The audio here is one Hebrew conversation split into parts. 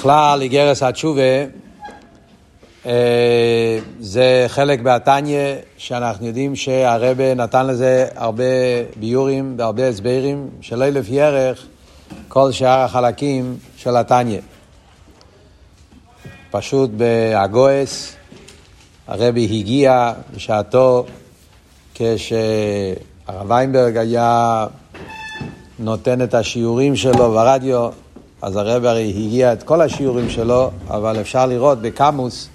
בכלל, איגרס התשובה אה, זה חלק בהתניה, שאנחנו יודעים שהרבה נתן לזה הרבה ביורים והרבה הסברים, שלא לפי ערך כל שאר החלקים של התניה. פשוט בהגויס, הרבי הגיע בשעתו כשהרב ויינברג היה נותן את השיעורים שלו ברדיו, אז הרבי הרי הגיה את כל השיעורים שלו, אבל אפשר לראות בכמות,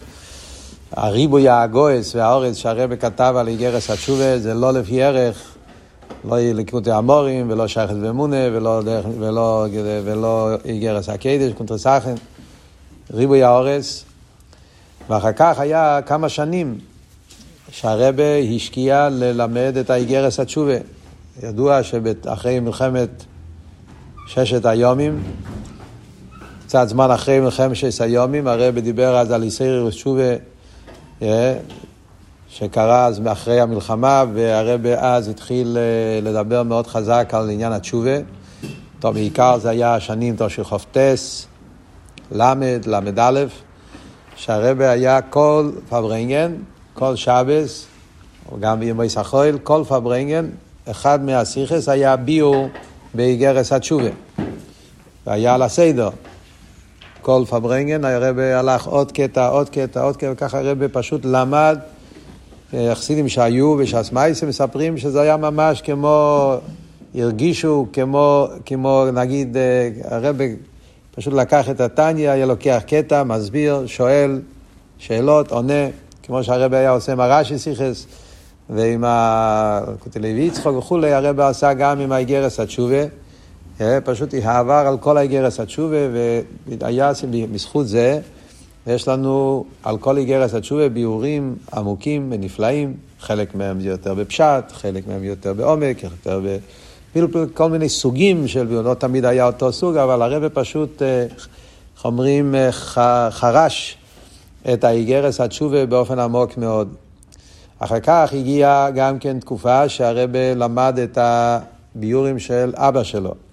הריבוי הגהות והערות שהרבי כתב על איגרת התשובה זה לא לפי ערך, לא ליקוטי אמרים ולא שער היחוד והאמונה ולא, ולא, ולא איגרת הקודש, קונטרס אחרון, ריבוי הערות. ואחר כך היה כמה שנים שהרבי השקיע ללמד את האיגרת התשובה. ידוע שאחרי מלחמת ששת היומים, קצת זמן אחרי מלחמת ששת היומים, הרב דיבר אז על איסר ותשובה אה, שקרה אז אחרי המלחמה, והרב אז התחיל אה, לדבר מאוד חזק על עניין התשובה. טוב, בעיקר זה היה השנים תושכ"ס, ל', ל"א, שהרב היה כל פברנגן, כל שבס, גם בימי סחויל, כל פברנגן, אחד מהסיכס היה ביור באיגרס התשובה. והיה על הסדר. כל פברנגן, הרבה הלך עוד קטע, עוד קטע, עוד קטע, וככה הרבה פשוט למד. החסידים שהיו וש"ס מייסים מספרים שזה היה ממש כמו, הרגישו כמו, כמו נגיד, הרבה פשוט לקח את התניא, היה לוקח קטע, מסביר, שואל שאלות, עונה, כמו שהרבה היה עושה עם הרש"י סיכס. ועם הקוטלוי יצחוק וכולי, הרב עשה גם עם האיגרס התשובה. אה, פשוט העבר על כל האיגרס התשובה, והיה בזכות זה, יש לנו על כל איגרס התשובה ביאורים עמוקים ונפלאים, חלק מהם זה יותר בפשט, חלק מהם יותר בעומק, יותר ב... כל מיני סוגים של, לא תמיד היה אותו סוג, אבל הרב פשוט, אה, איך אומרים, אה, חרש את האיגרת התשובה באופן עמוק מאוד. אחר כך הגיעה גם כן תקופה שהרבי למד את הביאורים של אבא שלו.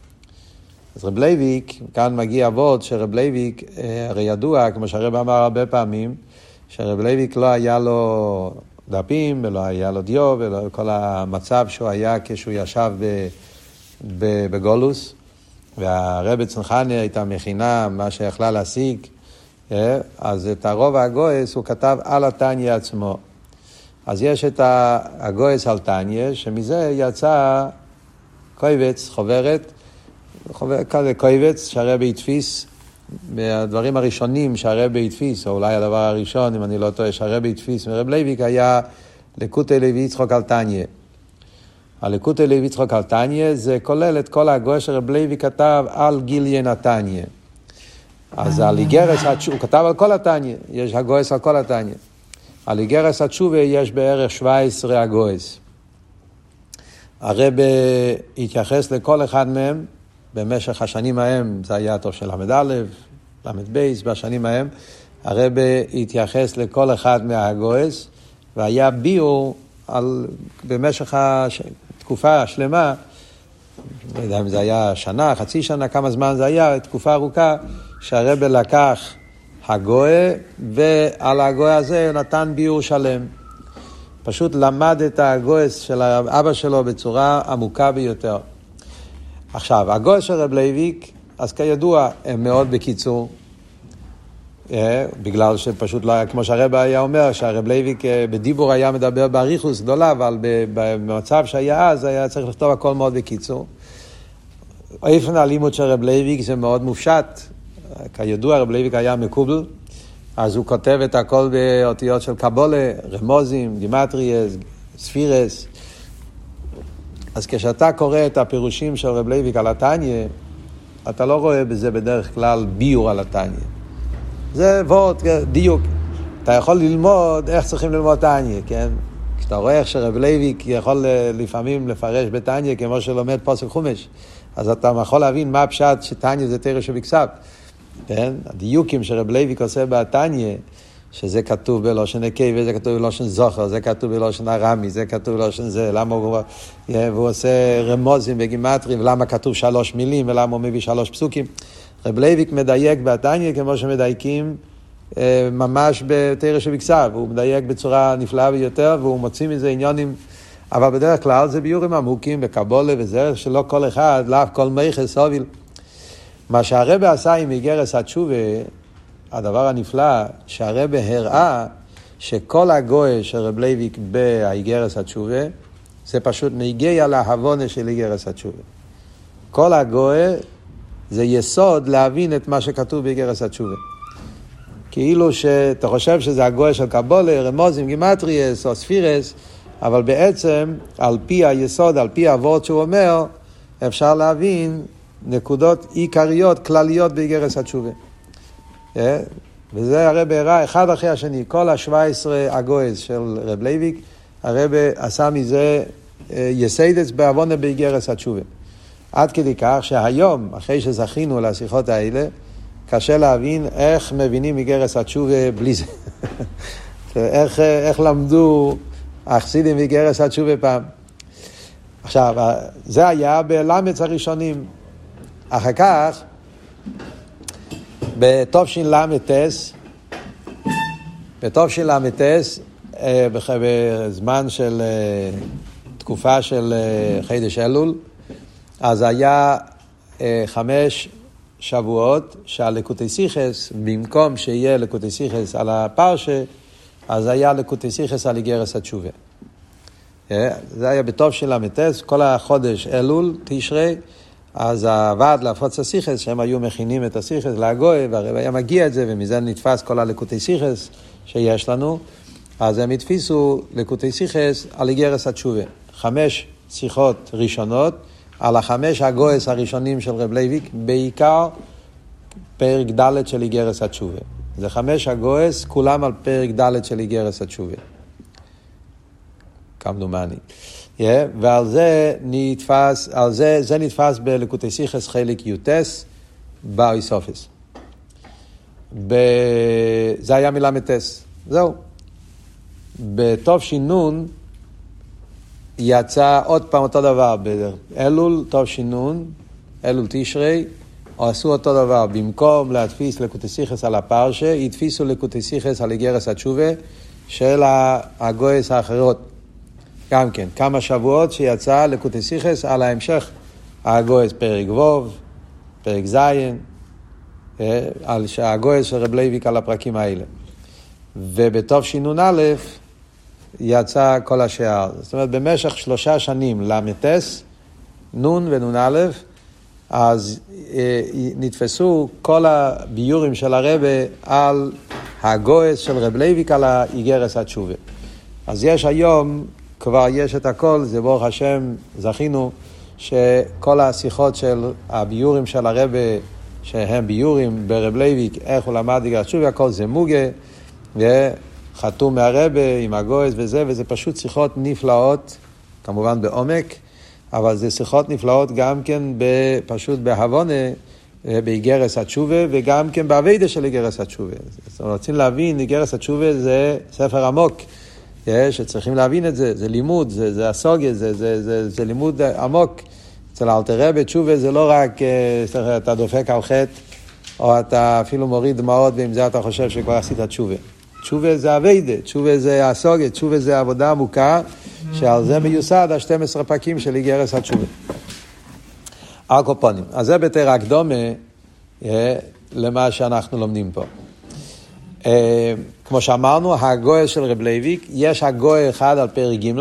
אז רב לייביק, כאן מגיע אבות שרב לייביק, אה, הרי ידוע, כמו שהרבי אמר הרבה פעמים, שרב לייביק לא היה לו דפים ולא היה לו דיו ולא כל המצב שהוא היה כשהוא ישב בגלות, והרבנית חנה הייתה מכינה מה שיכלה להשיג, אה, אז את הרוב הגהות הוא כתב על התניא עצמו. אז יש את הגהות על תניא, שמזה יצא קובץ, חוברת, כזה קובץ שהרבי הדפיס, מהדברים הראשונים שהרבי הדפיס, או אולי הדבר הראשון, אם אני לא טועה, שהרבי הדפיס מרב לייביק, היה לקוטי לוי יצחק על תניא. הלקוטי לוי יצחק על תניא זה כולל את כל הגהות שרב לייביק כתב על גיליין התניא. אז על איגרת, הוא כתב על כל התניא, יש הגהות על כל התניא. על איגרת התשובה יש בערך 17 הגהות. הרבי התייחס לכל אחד מהם במשך השנים ההם, זה היה תשל"א, ל"ב, בשנים ההם, הרבי התייחס לכל אחד מהגהות, והיה ביאור על, במשך התקופה השלמה, לא יודע אם זה היה שנה, חצי שנה, כמה זמן זה היה, תקופה ארוכה, שהרבי לקח הגהה, ועל ההגהה הזה נתן ביאור שלם. פשוט למד את ההגהות של אבא שלו בצורה עמוקה ביותר. עכשיו, ההגהות של רב לוי'ק, אז כידוע, הם מאוד בקיצור, אה, בגלל שפשוט לא היה, כמו שהרבי היה אומר, שהרב לוי'ק אה, בדיבור היה מדבר באריכות גדולה, אבל במצב שהיה אז, היה צריך לכתוב הכל מאוד בקיצור. אופן הלימוד של רב לוי'ק זה מאוד מופשט, כידוע רב לוי'ק היה מקובל, אז הוא כותב את הכל באותיות של קבלה, רמזים, גימטריאות, ספירות. אז כשאתה קורא את הפירושים של רב לוי'ק על התניא, אתה לא רואה בזה בדרך כלל ביאור על התניא. זה ווארט, דיוק. אתה יכול ללמוד איך צריכים ללמוד תניא, כן? כשאתה רואה איך שרב לוי'ק יכול לפעמים לפרש בתניא כמו שלומד פסוק חומש, אז אתה יכול להבין מה הפשט שתניא זה תורה שבכתב. כן? הדיוקים שרב לוי'ק עושה בתניא, שזה כתוב בלשון נקבה וזה כתוב בלשון זכר, זה כתוב בלשון ארמי, זה כתוב בלשון זה, למה הוא, והוא עושה רמזים וגימטריאות, ולמה כתוב שלוש מילים, ולמה הוא מביא שלוש פסוקים. רב לוי'ק מדייק בתניא כמו שמדייקים אה, ממש בתורה שבכתב, הוא מדייק בצורה נפלאה ביותר והוא מוציא מזה עניינים, אבל בדרך כלל זה ביאורים עמוקים בקבלה וזה שלא כל אחד, לאו כל מוחא סביל. מה שהרבי עשה עם אגרת התשובה, הדבר הנפלא, שהרבי הראה שכל הגהה של רב לוי'ק באגרת התשובה, זה פשוט נוגע להבנה של אגרת התשובה. כל הגהה זה יסוד להבין את מה שכתוב באגרת התשובה. כאילו שאתה חושב שזה הגהה של קבלה, רמזים, גימטריאות או ספירות, אבל בעצם על פי היסוד, על פי הווארט שהוא אומר, אפשר להבין נקודות עיקריות, כלליות באגרת התשובה. אה? וזה הרבי הראה אחד אחרי השני, כל השבע עשרה ההגהות של רב לוי'ק, הרבי עשה מזה אה, יסודות בהבנה באגרת התשובה. עד כדי כך שהיום, אחרי שזכינו לשיחות האלה, קשה להבין איך מבינים אגרת התשובה בלי זה. איך, איך למדו החסידים אגרת התשובה פעם. עכשיו, זה היה בלמץ הראשונים. אחר כך, בתשל"ט, בתשל"ט, אה, בזמן של אה, תקופה של אה, חידש אלול, אז היה חמש שבועות שהלקוטי סיכס, במקום שיהיה לקוטי סיכס על הפרשה, אז היה לקוטי סיכס על איגרס התשובה. זה היה בטוב של ל"ס, כל החודש אלול, תשרי, אז הוועד להפוץ הסיכס, שהם היו מכינים את הסיכס להגוי, והרי היה מגיע את זה, ומזה נתפס כל הלקוטי סיכס שיש לנו, אז הם התפיסו לקוטי סיכס על איגרס התשובה. חמש שיחות ראשונות על החמש הגויס הראשונים של רב לייביק, בעיקר פרק ד' של איגרס התשובה. זה חמש הגויס, כולם על פרק ד' של איגרס התשובה. כמדומני. Yeah, ועל זה נתפס, על זה, זה נתפס בלקוטי סיכס חלק י"ס באיסופס. ב... זה היה מל"טס, זהו. בתש"ן יצא עוד פעם אותו דבר, באלול תש"ן, אלול תשרי, עשו אותו דבר, במקום להדפיס לקוטי סיכס על הפרשה, הדפיסו לקוטי סיכס על איגרס התשובה של ההגהות האחרות. גם כן, כמה שבועות שיצא לקוטי שיחות על ההמשך, ההגהות פרק ו', פרק ז', אה, על ההגהות של רב לוי'ק על הפרקים האלה. ובתשנ"א יצא כל השאר. זאת אומרת, במשך שלושה שנים, מ"ט, נ' ונ"א, אז אה, נדפסו כל הביאורים של הרבי על ההגהות של רב לוי'ק על האגרת התשובה. אז יש היום כבר יש את הכל, זה ברוך השם, זכינו שכל השיחות של הביאורים של הרבי, שהם ביאורים ברב לוי'ק, איך הוא למד אגרת התשובה, הכל זה מוגה, וחתום מהרבי עם הגהות וזה, וזה פשוט שיחות נפלאות, כמובן בעומק, אבל זה שיחות נפלאות גם כן פשוט בהבנה. אה, באגרת התשובה וגם כן בעבודה של אגרת התשובה. רוצים להבין, אגרת התשובה זה ספר עמוק. שצריכים להבין את זה, זה לימוד, זה, זה סוגיה, זה, זה, זה, זה לימוד עמוק. אצל אלטער רבי תשובה זה לא רק אה, אתה דופק על חטא, או אתה אפילו מוריד דמעות ועם זה אתה חושב שכבר עשית תשובה. תשובה זה עבודה, תשובה זה סוגיה, תשובה זה עבודה עמוקה, שעל זה מיוסד ה-12 פרקים של אגרת התשובה. על כל פנים. אז זה בתור הקדמה אה, למה שאנחנו לומדים פה. אה, כמו שאמרנו, ההגהות של רב לוי'ק, יש הגהה אחד על פרק ג'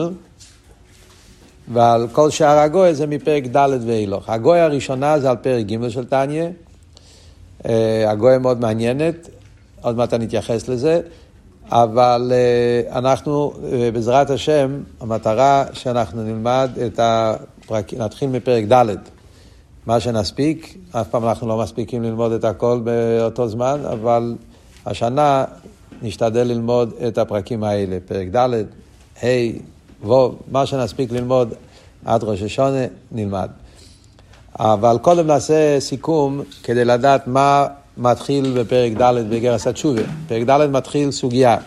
ועל כל שאר ההגהות זה מפרק ד' ואילוך. ההגהה הראשונה זה על פרק ג' של תניא, אה, הגהה מאוד מעניינת, עוד מעט אני אתייחס לזה, אבל אה, אנחנו, בעזרת השם, המטרה שאנחנו נלמד את הפרק, נתחיל מפרק ד'. מה שנספיק, אף פעם אנחנו לא מספיקים ללמוד את הכל באותו זמן, אבל השנה נשתדל ללמוד את הפרקים האלה, פרק ד', ה', ו', מה שנספיק ללמוד עד ראש השונה, נלמד. אבל קודם נעשה סיכום כדי לדעת מה מתחיל בפרק ד' בגרס התשובה. פרק ד' מתחיל סוגיה.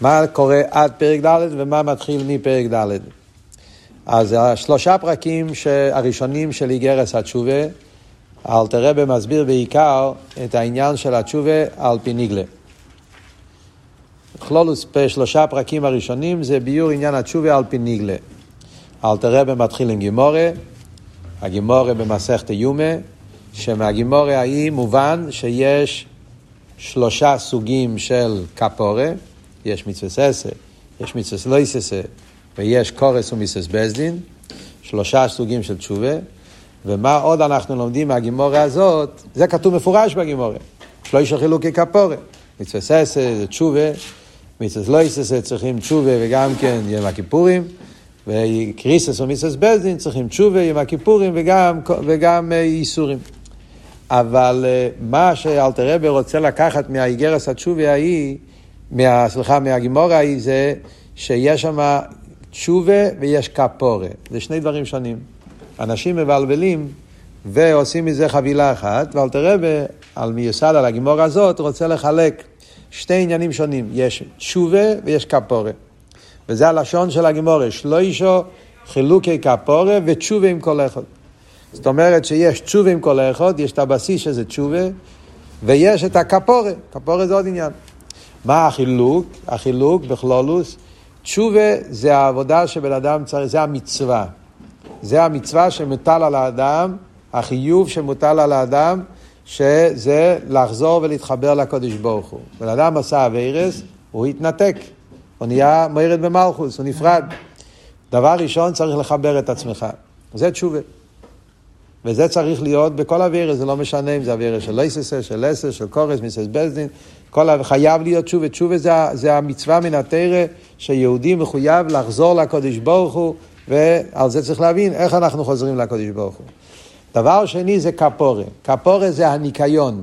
מה קורה עד פרק ד' ומה מתחיל מפרק ד'. אז השלושה פרקים הראשונים של איגרס התשובה אלתר רבי מסביר בעיקר את העניין של התשובה על פי ניגלה. כלולוס בשלושה פרקים הראשונים זה ביור עניין התשובה על פי ניגלה. אלתר רבי מתחיל עם גימורה, הגימורה במסכת יומה, שמהגימורה ההיא מובן שיש שלושה סוגים של כפורה, יש מצווה ססה, יש מצווה סלויססה ויש קורס ומיסס בזדין, שלושה סוגים של תשובה, ומה עוד אנחנו לומדים מהגימורה הזאת, זה כתוב מפורש בגימורה, שלושה חילוקי כפורה, מצווה ססה זה תשובה, מצווה סלויססה צריכים תשובה וגם כן יום הכיפורים, וקריסס ומיסס בזדין צריכים תשובה יום הכיפורים וגם, וגם ייסורים. אבל אה, מה שאלתר רבי רוצה לקחת מהאיגרס התשובה ההיא, מה, סליחה, מהגימורה ההיא, זה שיש שם תשובה ויש כפורה. זה שני דברים שונים. אנשים מבלבלים ועושים מזה חבילה אחת, ואלתר רבי, על מיוסד על הגימורה הזאת, רוצה לחלק שתי עניינים שונים. יש תשובה ויש כפורה. וזה הלשון של הגימורה, שלוישו חילוקי כפורה ותשובה עם כל אחד. זאת אומרת שיש תשובה עם כל אחד, יש את הבסיס שזה תשובה, ויש את הכפורה, כפורה זה עוד עניין. מה החילוק? החילוק בכלולוס, תשובה זה העבודה שבן אדם צריך, זה המצווה. זה המצווה שמוטל על האדם, החיוב שמוטל על האדם, שזה לחזור ולהתחבר לקודש ברוך הוא. בן אדם עשה אביירס, הוא התנתק. הוא נהיה מרד במלכוס, הוא נפרד. דבר ראשון צריך לחבר את עצמך. זה תשובה. וזה צריך להיות בכל אווירה, זה לא משנה אם זה אווירה של ליססה, של לסה, של קורס, מיסס בזדין, כל חייב להיות תשובה. תשובה זה, זה המצווה מן התרא, שיהודי מחויב לחזור לקודש ברוך הוא, ועל זה צריך להבין איך אנחנו חוזרים לקודש ברוך הוא. דבר שני זה כפורה. כפורה זה הניקיון.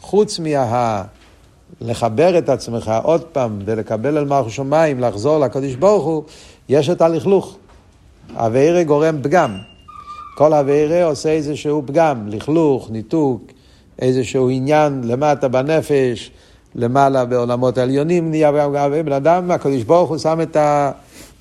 חוץ מה... לחבר את עצמך עוד פעם ולקבל על מלכו שמיים, לחזור לקודש ברוך הוא, יש את הלכלוך. אווירה גורם פגם. כל אווירה עושה איזשהו פגם, לכלוך, ניתוק, איזשהו עניין למטה בנפש, למעלה בעולמות העליונים, נהיה בן אדם, הקדוש ברוך הוא שם את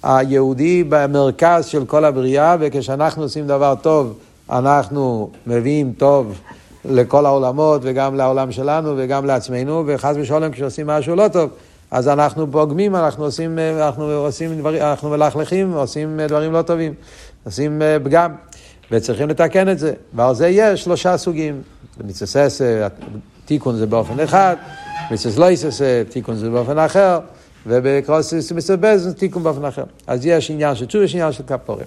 היהודי במרכז של כל הבריאה, וכשאנחנו עושים דבר טוב, אנחנו מביאים טוב לכל העולמות, וגם לעולם שלנו, וגם לעצמנו, וחס ושלום כשעושים משהו לא טוב, אז אנחנו פוגמים, אנחנו עושים, אנחנו עושים דברים, אנחנו מלכלכים, עושים דברים לא טובים, עושים פגם. וצריכים לתקן את זה. ועל זה יש שלושה סוגים. מצסס, תיקון זה באופן אחד, מצסס לא יסס, תיקון זה באופן אחר, ובקרוסיס מסבז תיקון באופן אחר. אז יש עניין של תשוב, יש עניין של כפורים.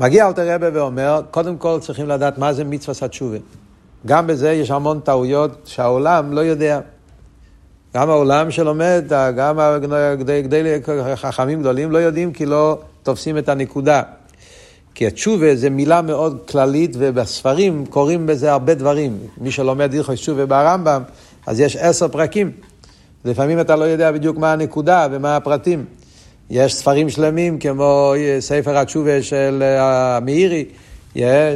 מגיע אלתר רבה ואומר, קודם כל צריכים לדעת מה זה מצווה התשובה. גם בזה יש המון טעויות שהעולם לא יודע. גם העולם שלומד, גם גדי חכמים גדולים לא יודעים כי לא תופסים את הנקודה. כי התשובה זה מילה מאוד כללית, ובספרים קוראים בזה הרבה דברים. מי שלומד הלכות תשובה ברמב"ם, אז יש עשר פרקים. לפעמים אתה לא יודע בדיוק מה הנקודה ומה הפרטים. יש ספרים שלמים כמו ספר התשובה של המאירי, יש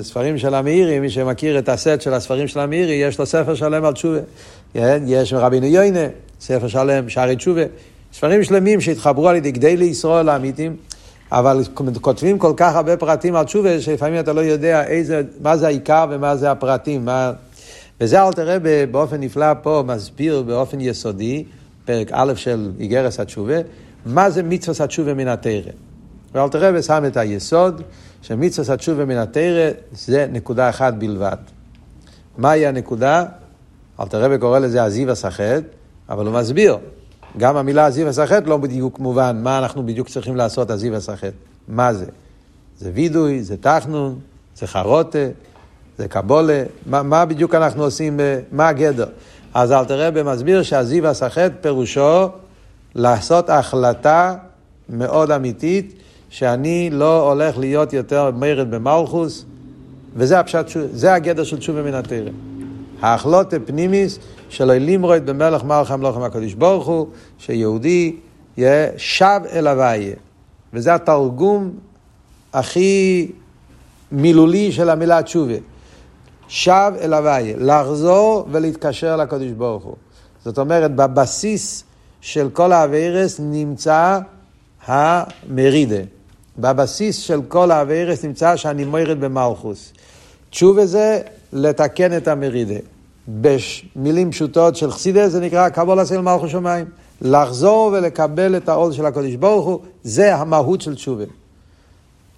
ספרים של המאירי, מי שמכיר את הסט של הספרים של המאירי, יש לו ספר שלם על תשובה. יש רבינו יוינה, ספר שלם, שערי תשובה. ספרים שלמים שהתחברו על ידי גדי לישראל האמיתים. אבל כותבים כל כך הרבה פרטים על תשובה, שלפעמים אתה לא יודע איזה, מה זה העיקר ומה זה הפרטים. מה... וזה אל תראה באופן נפלא פה, מסביר באופן יסודי, פרק א' של איגרס התשובה, מה זה מצווה התשובה מן התרא. ואל תראה ושם את היסוד, שמצווה התשובה מן התרא זה נקודה אחת בלבד. מהי הנקודה? אל תראה וקורא לזה הזיו הסחט, אבל הוא מסביר. גם המילה הזיו הסחט לא בדיוק מובן, מה אנחנו בדיוק צריכים לעשות הזיו הסחט. מה זה? זה וידוי, זה תחנון, זה חרוטה, זה קבולה, מה, מה בדיוק אנחנו עושים, אה, מה הגדר? אז אל תראה במסביר שהזיו הסחט פירושו לעשות החלטה מאוד אמיתית, שאני לא הולך להיות יותר מרד במלכוס, וזה הפשט, זה הגדר של תשובה מן התרא. האכלותה פנימיס שלא לימרויד במלך מלך המלוכים הקדוש ברוך הוא, שיהודי יהיה שב אל הוויה. וזה התרגום הכי מילולי של המילה תשובה. שב אל הוויה, לחזור ולהתקשר לקדוש ברוך הוא. זאת אומרת, בבסיס של כל האווירס נמצא המרידה. בבסיס של כל האווירס נמצא שאני מוירד במלכוס. תשובה זה לתקן את המרידה. במילים פשוטות של חסידה זה נקרא קבול עשה למלכו שמיים. לחזור ולקבל את העול של הקודש ברוך הוא, זה המהות של תשובה.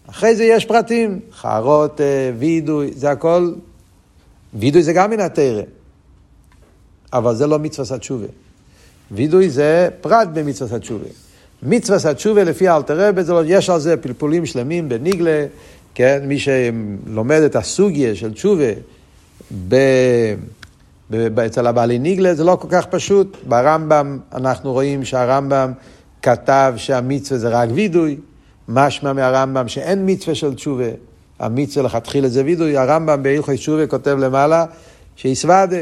אחרי זה יש פרטים, חרות, אה, וידוי, זה הכל, וידוי זה גם מן התרא, אבל זה לא מצווה התשובה. וידוי זה פרט במצווה התשובה. מצווה התשובה לפי אלתר רבי, לא, יש על זה פלפולים שלמים בניגלה, כן, מי שלומד את הסוגיה של תשובה ב... אצל הבעלי ניגלה זה לא כל כך פשוט. ברמב"ם אנחנו רואים שהרמב"ם כתב שהמצווה זה רק וידוי, משמע מהרמב"ם שאין מצווה של תשובה. המצווה לכתחילה זה וידוי, הרמב"ם בהלכי תשובה כותב למעלה שיסוודה,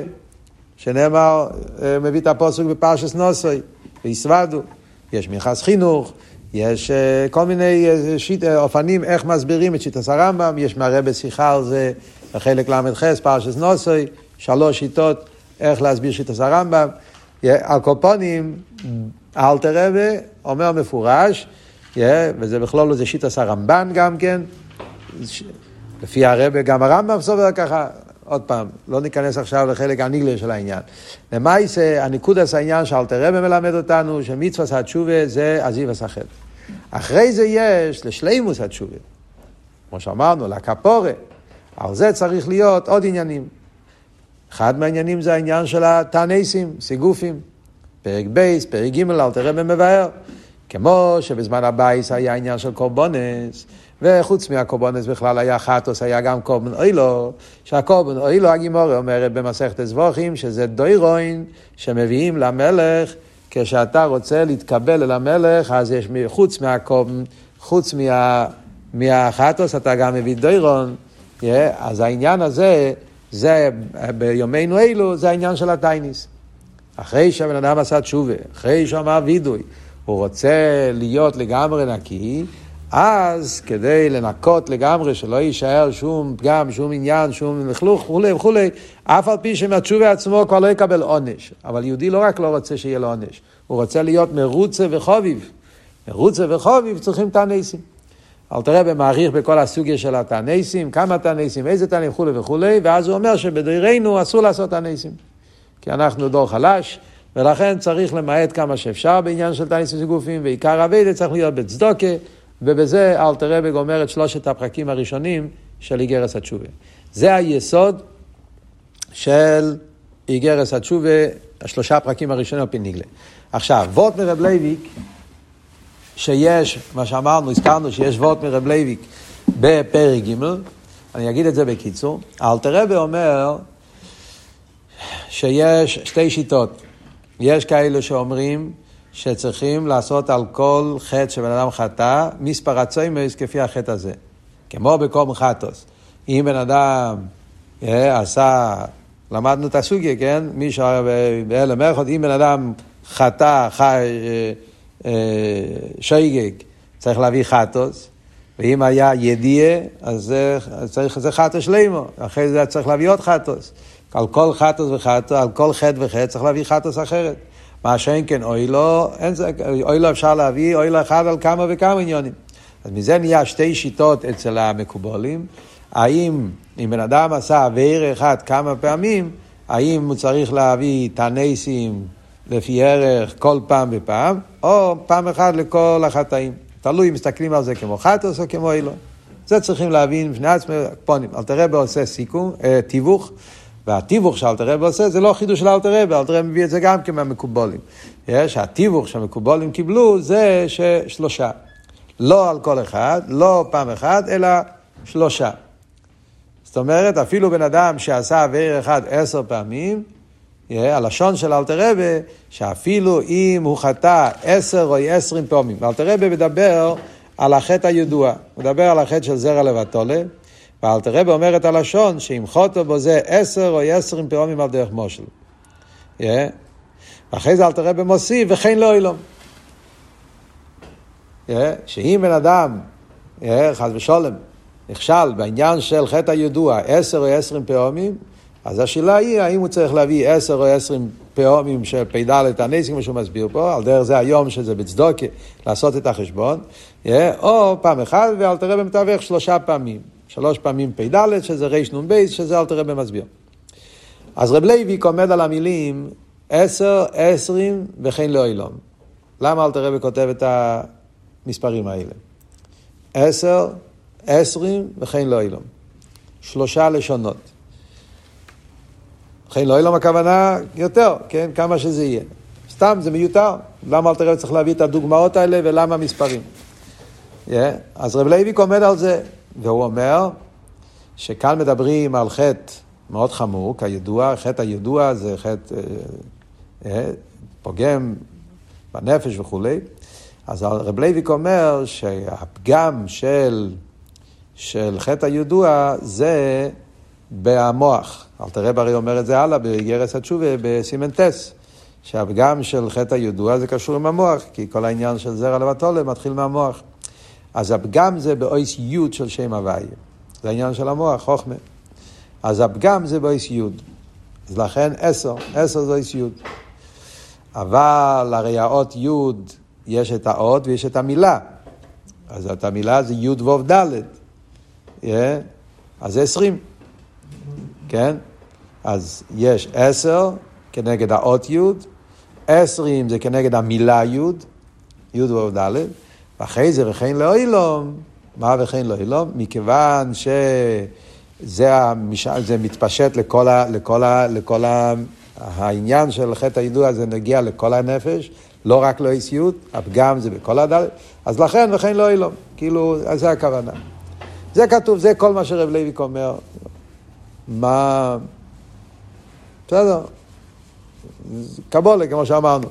שנאמר, אה, מביא את הפוסק בפרשס נוסוי, ויסוודו. יש מנכס חינוך, יש אה, כל מיני אה, שיט, אופנים איך מסבירים את שיטת הרמב"ם, יש מהרבה שיחה על זה בחלק ל"ח, פרשס נוסוי. שלוש שיטות איך להסביר שיטת הרמב"ם. על קופונים, אלתר רבה אומר מפורש, וזה בכלול לא זה שיטת הרמב"ן גם כן, לפי הרבה גם הרמב"ם סובר ככה, עוד פעם, לא ניכנס עכשיו לחלק הניגלה של העניין. למעשה, הניקודס העניין שאלתר רבה מלמד אותנו, שמצווה התשובה זה עזיב השכל. אחרי זה יש לשלימוס התשובה. כמו שאמרנו, לכפורה. על זה צריך להיות עוד עניינים. אחד מהעניינים זה העניין של התעניות, סיגופים. פרק ב', פרק ג' אלטער רבי מבאר. כמו שבזמן הבית היה עניין של קורבנות, וחוץ מהקורבנות בכלל היה חטאת, היה גם קורבן עולה, שהקורבן עולה הגמרא אומרת במסכת זבחים, שזה דורון שמביאים למלך, כשאתה רוצה להתקבל אל המלך, אז יש חוץ מהקורבן, חוץ מה, מהחטוס, אתה גם מביא דוירון, yeah, אז העניין הזה, זה, ביומנו אלו, זה העניין של הטייניס. אחרי שהבן אדם עשה תשובה, אחרי שהוא אמר וידוי, הוא רוצה להיות לגמרי נקי, אז כדי לנקות לגמרי, שלא יישאר שום פגם, שום עניין, שום לכלוך וכולי וכולי, אף על פי שמהתשובה עצמו כבר לא יקבל עונש. אבל יהודי לא רק לא רוצה שיהיה לו עונש, הוא רוצה להיות מרוצה וחוביב. מרוצה וחוביב צריכים את הניסים. אל תראה במעריך בכל הסוגיה של התענסים, כמה תענסים, איזה תענים וכולי וכולי, ואז הוא אומר שבדורנו אסור לעשות תענסים. כי אנחנו דור חלש, ולכן צריך למעט כמה שאפשר בעניין של תענסים גופים, ועיקר אביידה צריך להיות בצדוקה, ובזה אל תראה וגומר את שלושת הפרקים הראשונים של איגרס התשובה. זה היסוד של איגרס התשובה, השלושה הפרקים הראשונים על פי ניגלה. עכשיו, וורט מרב לייביק, שיש, מה שאמרנו, הזכרנו שיש וורט מרב לייביק בפרק ג', אני אגיד את זה בקיצור. אלטר רבי אומר שיש שתי שיטות. יש כאלה שאומרים שצריכים לעשות על כל חטא שבן אדם חטא, מספר הצוימס כפי החטא הזה. כמו בקום חטוס. אם בן אדם אה, עשה, למדנו את הסוגיה, כן? מי שהיה בהלם אחד, אם בן אדם חטא, חי... אה, אה, שייגג, צריך להביא חטוס, ואם היה ידיעה, אז זה, צריך, זה חטוס שלימו, אחרי זה צריך להביא עוד חטוס. על כל חטוס וחטוס, על כל חטא וחטא צריך להביא חטוס אחרת. מה שאין כן אוי לו, אין זה, אוי לו אפשר להביא, אוי לו אחד על כמה וכמה עניונים. אז מזה נהיה שתי שיטות אצל המקובולים. האם אם בן אדם עשה עבר אחד כמה פעמים, האם הוא צריך להביא תנסים לפי ערך כל פעם ופעם, או פעם אחת לכל החטאים. תלוי אם מסתכלים על זה כמו חטוס או כמו אילון. זה צריכים להבין בפני עצמם, פונים. אלתרבה עושה סיכום, אה, תיווך, והתיווך שאלתרבה עושה זה לא חידוש של אלתרבה, אלתרבה מביא את זה גם כן מהמקובולים. התיווך שהמקובולים קיבלו זה שלושה. לא על כל אחד, לא פעם אחת, אלא שלושה. זאת אומרת, אפילו בן אדם שעשה עבר אחד עשר פעמים, הלשון של אלתר רבה, שאפילו אם הוא חטא עשר או עשרים פעמים, ואלתר רבה מדבר על החטא הידוע, הוא מדבר על החטא של זרע לבטולה, ואלתר רבה אומר את הלשון שאם חוטו בו זה עשר או עשרים פעמים על דרך מושל. ואחרי זה אלתר רבה מוסיף, וכן לא אילום. שאם בן אדם, חס ושולם, נכשל בעניין של חטא הידוע עשר או עשרים פעמים, אז השאלה היא, האם הוא צריך להביא עשר או עשרים פעמים של פ"ד הנסים, כמו שהוא מסביר פה, על דרך זה היום שזה בצדוקה, לעשות את החשבון, או פעם אחת, ואל תראה במתווך שלושה פעמים. שלוש פעמים פ"ד, שזה רנ"ב, שזה אלתר רבי מסביר. אז רב לייביק עומד על המילים עשר, עשרים וכן לעולם. למה אלטר רבי כותב את המספרים האלה? עשר, עשרים וכן לעולם. שלושה לשונות. וכן לעולם הכוונה יותר, כן? כמה שזה יהיה. סתם, זה מיותר. למה אלטר רבי צריך להביא את הדוגמאות האלה ולמה מספרים? Yeah. אז רב לייביק עומד על זה, והוא אומר שכאן מדברים על חטא מאוד חמור, כידוע, חטא הידוע זה חטא אה, אה, פוגם בנפש וכולי. אז רב לייביק אומר שהפגם של, של חטא הידוע זה במוח. אלטר רבי אומר את זה הלאה באיגרס התשובה בסימן ט'. שהפגם של חטא הידוע זה קשור עם המוח, כי כל העניין של זרע לבטלה מתחיל מהמוח. אז הפגם זה באויס יוד של שם הוויה. זה העניין של המוח, חוכמה. אז הפגם זה באויס יוד. אז לכן עשר, עשר זה אויס יוד. אבל הרי האות יוד, יש את האות ויש את המילה. אז את המילה זה יוד ווב דלת. Yeah. אז זה עשרים. כן? אז יש עשר כנגד האות יוד, עשרים זה כנגד המילה יוד, יוד ווב דלת. ואחרי זה וכן לאוילום, מה וכן לאוילום? מכיוון שזה המש... מתפשט לכל, ה... לכל, ה... לכל ה... העניין של חטא הידוע זה נגיע לכל הנפש, לא רק לאיסיות, הפגם זה בכל הדלת, אז לכן וכן לאוילום, כאילו, זה הכוונה. זה כתוב, זה כל מה שרב לויק אומר. מה... בסדר. קבולה, כמו שאמרנו.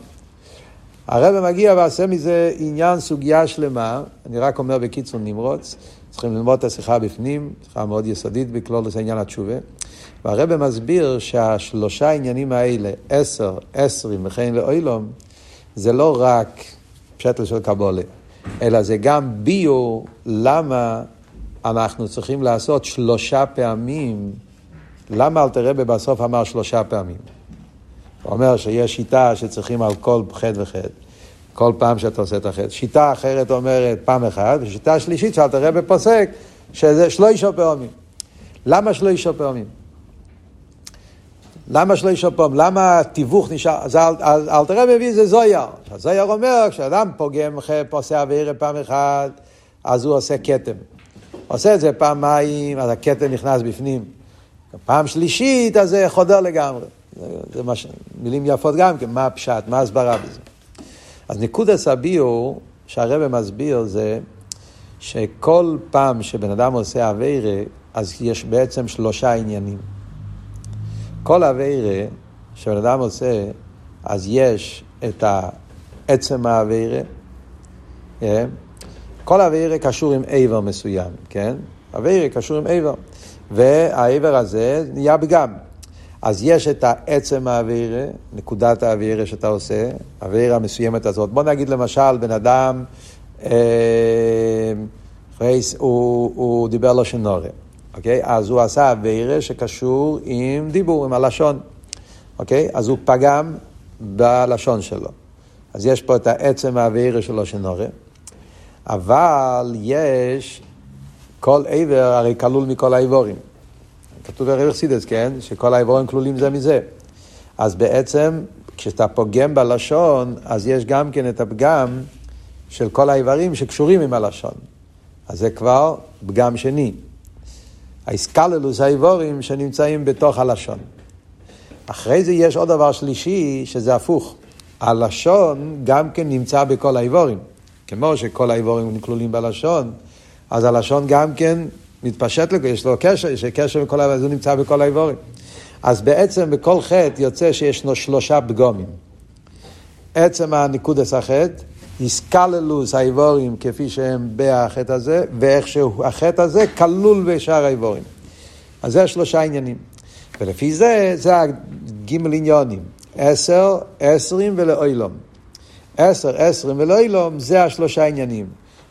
הרב מגיע ועושה מזה עניין, סוגיה שלמה, אני רק אומר בקיצור נמרוץ, צריכים ללמוד את השיחה בפנים, שיחה מאוד יסודית בכלולוס עניין התשובה. והרב מסביר שהשלושה העניינים האלה, עשר, עשרים וכן לאוילום, זה לא רק פשטל של קבולה, אלא זה גם ביו למה אנחנו צריכים לעשות שלושה פעמים, למה אלתר רבי בסוף אמר שלושה פעמים. הוא אומר שיש שיטה שצריכים על כל חטא וחטא, כל פעם שאתה עושה את החטא. שיטה אחרת אומרת פעם אחת, ושיטה שלישית שאלת רבי פוסק, שזה שלושה פעמים. למה שלושה פעמים? למה שלושה פעמים? למה התיווך נשאר? אז אל תראה מביא זה זויר. הזויר אומר, כשאדם פוגם, עושה אוויר פעם אחת, אז הוא עושה כתם. עושה את זה פעמיים, אז הכתם נכנס בפנים. פעם שלישית, אז זה חודר לגמרי. זה, זה מש... מילים יפות גם כן, מה הפשט, מה ההסברה בזה. אז נקודס הביור שהרבא מסביר זה שכל פעם שבן אדם עושה אביירה, אז יש בעצם שלושה עניינים. כל אביירה שבן אדם עושה, אז יש את עצם האביירה, כן? כל אביירה קשור עם עבר מסוים, כן? אביירה קשור עם עבר. והעבר הזה נהיה פגם. אז יש את העצם האווירה, נקודת האווירה שאתה עושה, האווירה המסוימת הזאת. בוא נגיד למשל, בן אדם, אה, הוא, הוא דיבר לו שנורא, אוקיי? אז הוא עשה אווירה שקשור עם דיבור, עם הלשון, אוקיי? אז הוא פגם בלשון שלו. אז יש פה את העצם האווירה שלו שנורא, אבל יש, כל עבר הרי כלול מכל האיבורים. כתוב בערב חסידס, כן? שכל האיבורים כלולים זה מזה. אז בעצם, כשאתה פוגם בלשון, אז יש גם כן את הפגם של כל האיברים שקשורים עם הלשון. אז זה כבר פגם שני. האיסקללוס האיבורים שנמצאים בתוך הלשון. אחרי זה יש עוד דבר שלישי, שזה הפוך. הלשון גם כן נמצא בכל האיבורים. כמו שכל האיבורים כלולים בלשון, אז הלשון גם כן מתפשט יש לו קשר, יש קשר בכל אז הוא נמצא בכל האיבורים. אז בעצם בכל חטא יוצא שיש לו שלושה פגומים. עצם הניקודס החטא, איסקללוס האיבורים כפי שהם בחטא הזה, ואיכשהו החטא הזה כלול בשאר האיבורים. אז זה שלושה עניינים. ולפי זה, זה הגימל עניונים. עשר, עשרים ולאוילום. עשר, עשרים ולאוילום, זה השלושה עניינים.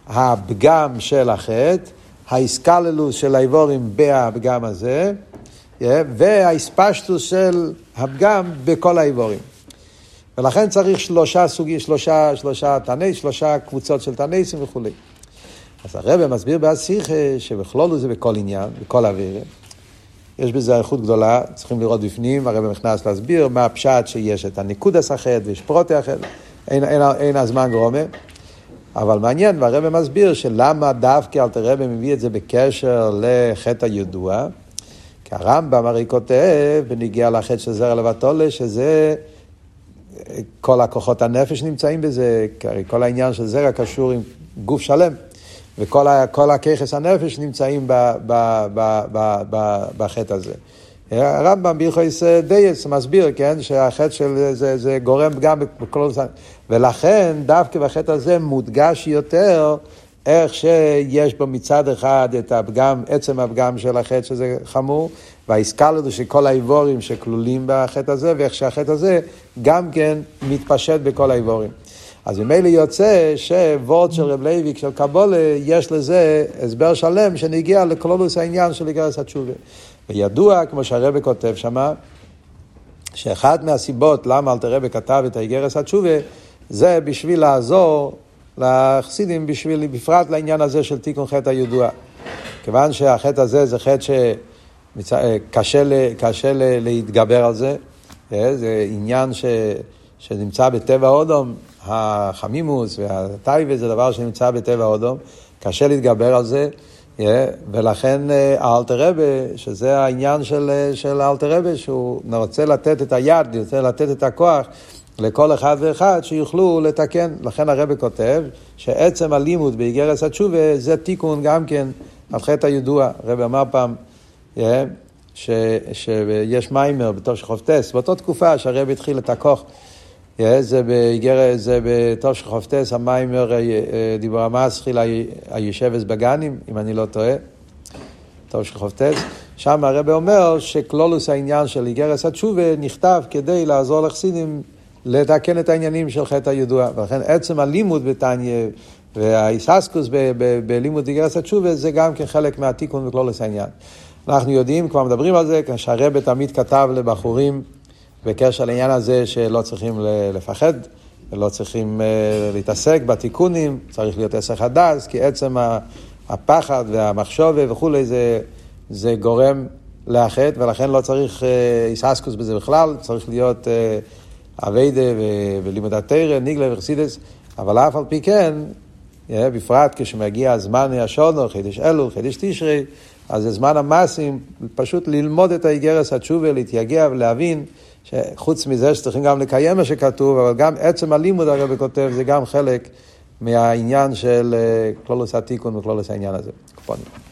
הפגם של החטא, האיסקללוס של האיבורים בפגם הזה, והאיספשטוס של הפגם בכל האיבורים. ולכן צריך שלושה סוגים, שלושה, שלושה תנאים, שלושה קבוצות של תנסים וכולי. אז הרב מסביר בהשיחה שבכלולו זה בכל עניין, בכל אוויר. יש בזה איכות גדולה, צריכים לראות בפנים, הרב נכנס להסביר מה הפשט שיש את הניקוד הסחט ויש פרוטי החטא, אין, אין, אין הזמן גרומה. אבל מעניין, והרב מסביר שלמה דווקא אלתר רבי מביא את זה בקשר לחטא הידוע, כי הרמב"ם הרי כותב בניגיע לחטא של זרע לבטולה, שזה כל הכוחות הנפש נמצאים בזה, הרי כל העניין של זרע קשור עם גוף שלם. וכל הככס הנפש נמצאים בחטא הזה. הרמב"ם בהלכויס דייס מסביר, כן, שהחטא של זה, זה גורם גם בכל... ולכן דווקא בחטא הזה מודגש יותר איך שיש בו מצד אחד את הפגם, עצם הפגם של החטא שזה חמור, והאיסקלדו של כל האיבורים שכלולים בחטא הזה, ואיך שהחטא הזה גם כן מתפשט בכל האיברים. אז ממילא יוצא שוורט של רב לייביק של קבלה, יש לזה הסבר שלם שנגיע לכללות העניין של איגרס התשובה. וידוע, כמו שהרבי כותב שמה, שאחת מהסיבות למה אלטר רבי כתב את האיגרס התשובה, זה בשביל לעזור לחסידים, בשביל, בפרט לעניין הזה של תיקון חטא הידוע. כיוון שהחטא הזה זה חטא שקשה להתגבר על זה, אה, זה עניין ש... שנמצא בטבע אודום, החמימוס והטייבה זה דבר שנמצא בטבע אודום, קשה להתגבר על זה, ולכן אה, האלתר רבה, שזה העניין של, אה, של האלתר רבה, שהוא רוצה לתת את היד, רוצה לתת את הכוח לכל אחד ואחד שיוכלו לתקן. לכן הרבה כותב שעצם הלימוד באיגרס התשובה זה תיקון גם כן על חטא הידוע. הרבה אמר פעם, ש, שיש מיימר בתור שחופטס, באותה תקופה שהרבי התחיל את הכוח זה באיגרת, זה חופטס, המיימר אה, אה, דיבור המסחיל הישבס בגנים, אם אני לא טועה, תושך חופטס. שם הרב אומר שכלולוס העניין של איגרס התשובה נכתב כדי לעזור לחסידים לתקן את העניינים של חטא הידוע. ולכן עצם הלימוד בתניא והאיססקוס בלימוד איגרס התשובה זה גם כן חלק מהתיקון בכלולוס העניין. אנחנו יודעים, כבר מדברים על זה, כשהרבא תמיד כתב לבחורים בקשר לעניין הזה שלא צריכים לפחד, ולא צריכים uh, להתעסק בתיקונים, צריך להיות עסק הדס, כי עצם הפחד והמחשובה וכולי זה, זה גורם לאחד, ולכן לא צריך איססקוס uh, בזה בכלל, צריך להיות uh, אביידה ולימוד התרא, ניגלה וחסידס, אבל אף על פי כן, בפרט כשמגיע זמן השונו, חידש אלול, חידש תשרי, אז זה זמן המסים, פשוט ללמוד את האיגרס התשובה, להתייגע ולהבין. שחוץ מזה שצריכים גם לקיים מה שכתוב, אבל גם עצם הלימוד הרבי כותב זה גם חלק מהעניין של כלולוס התיקון וכלולוס העניין הזה. קופונים.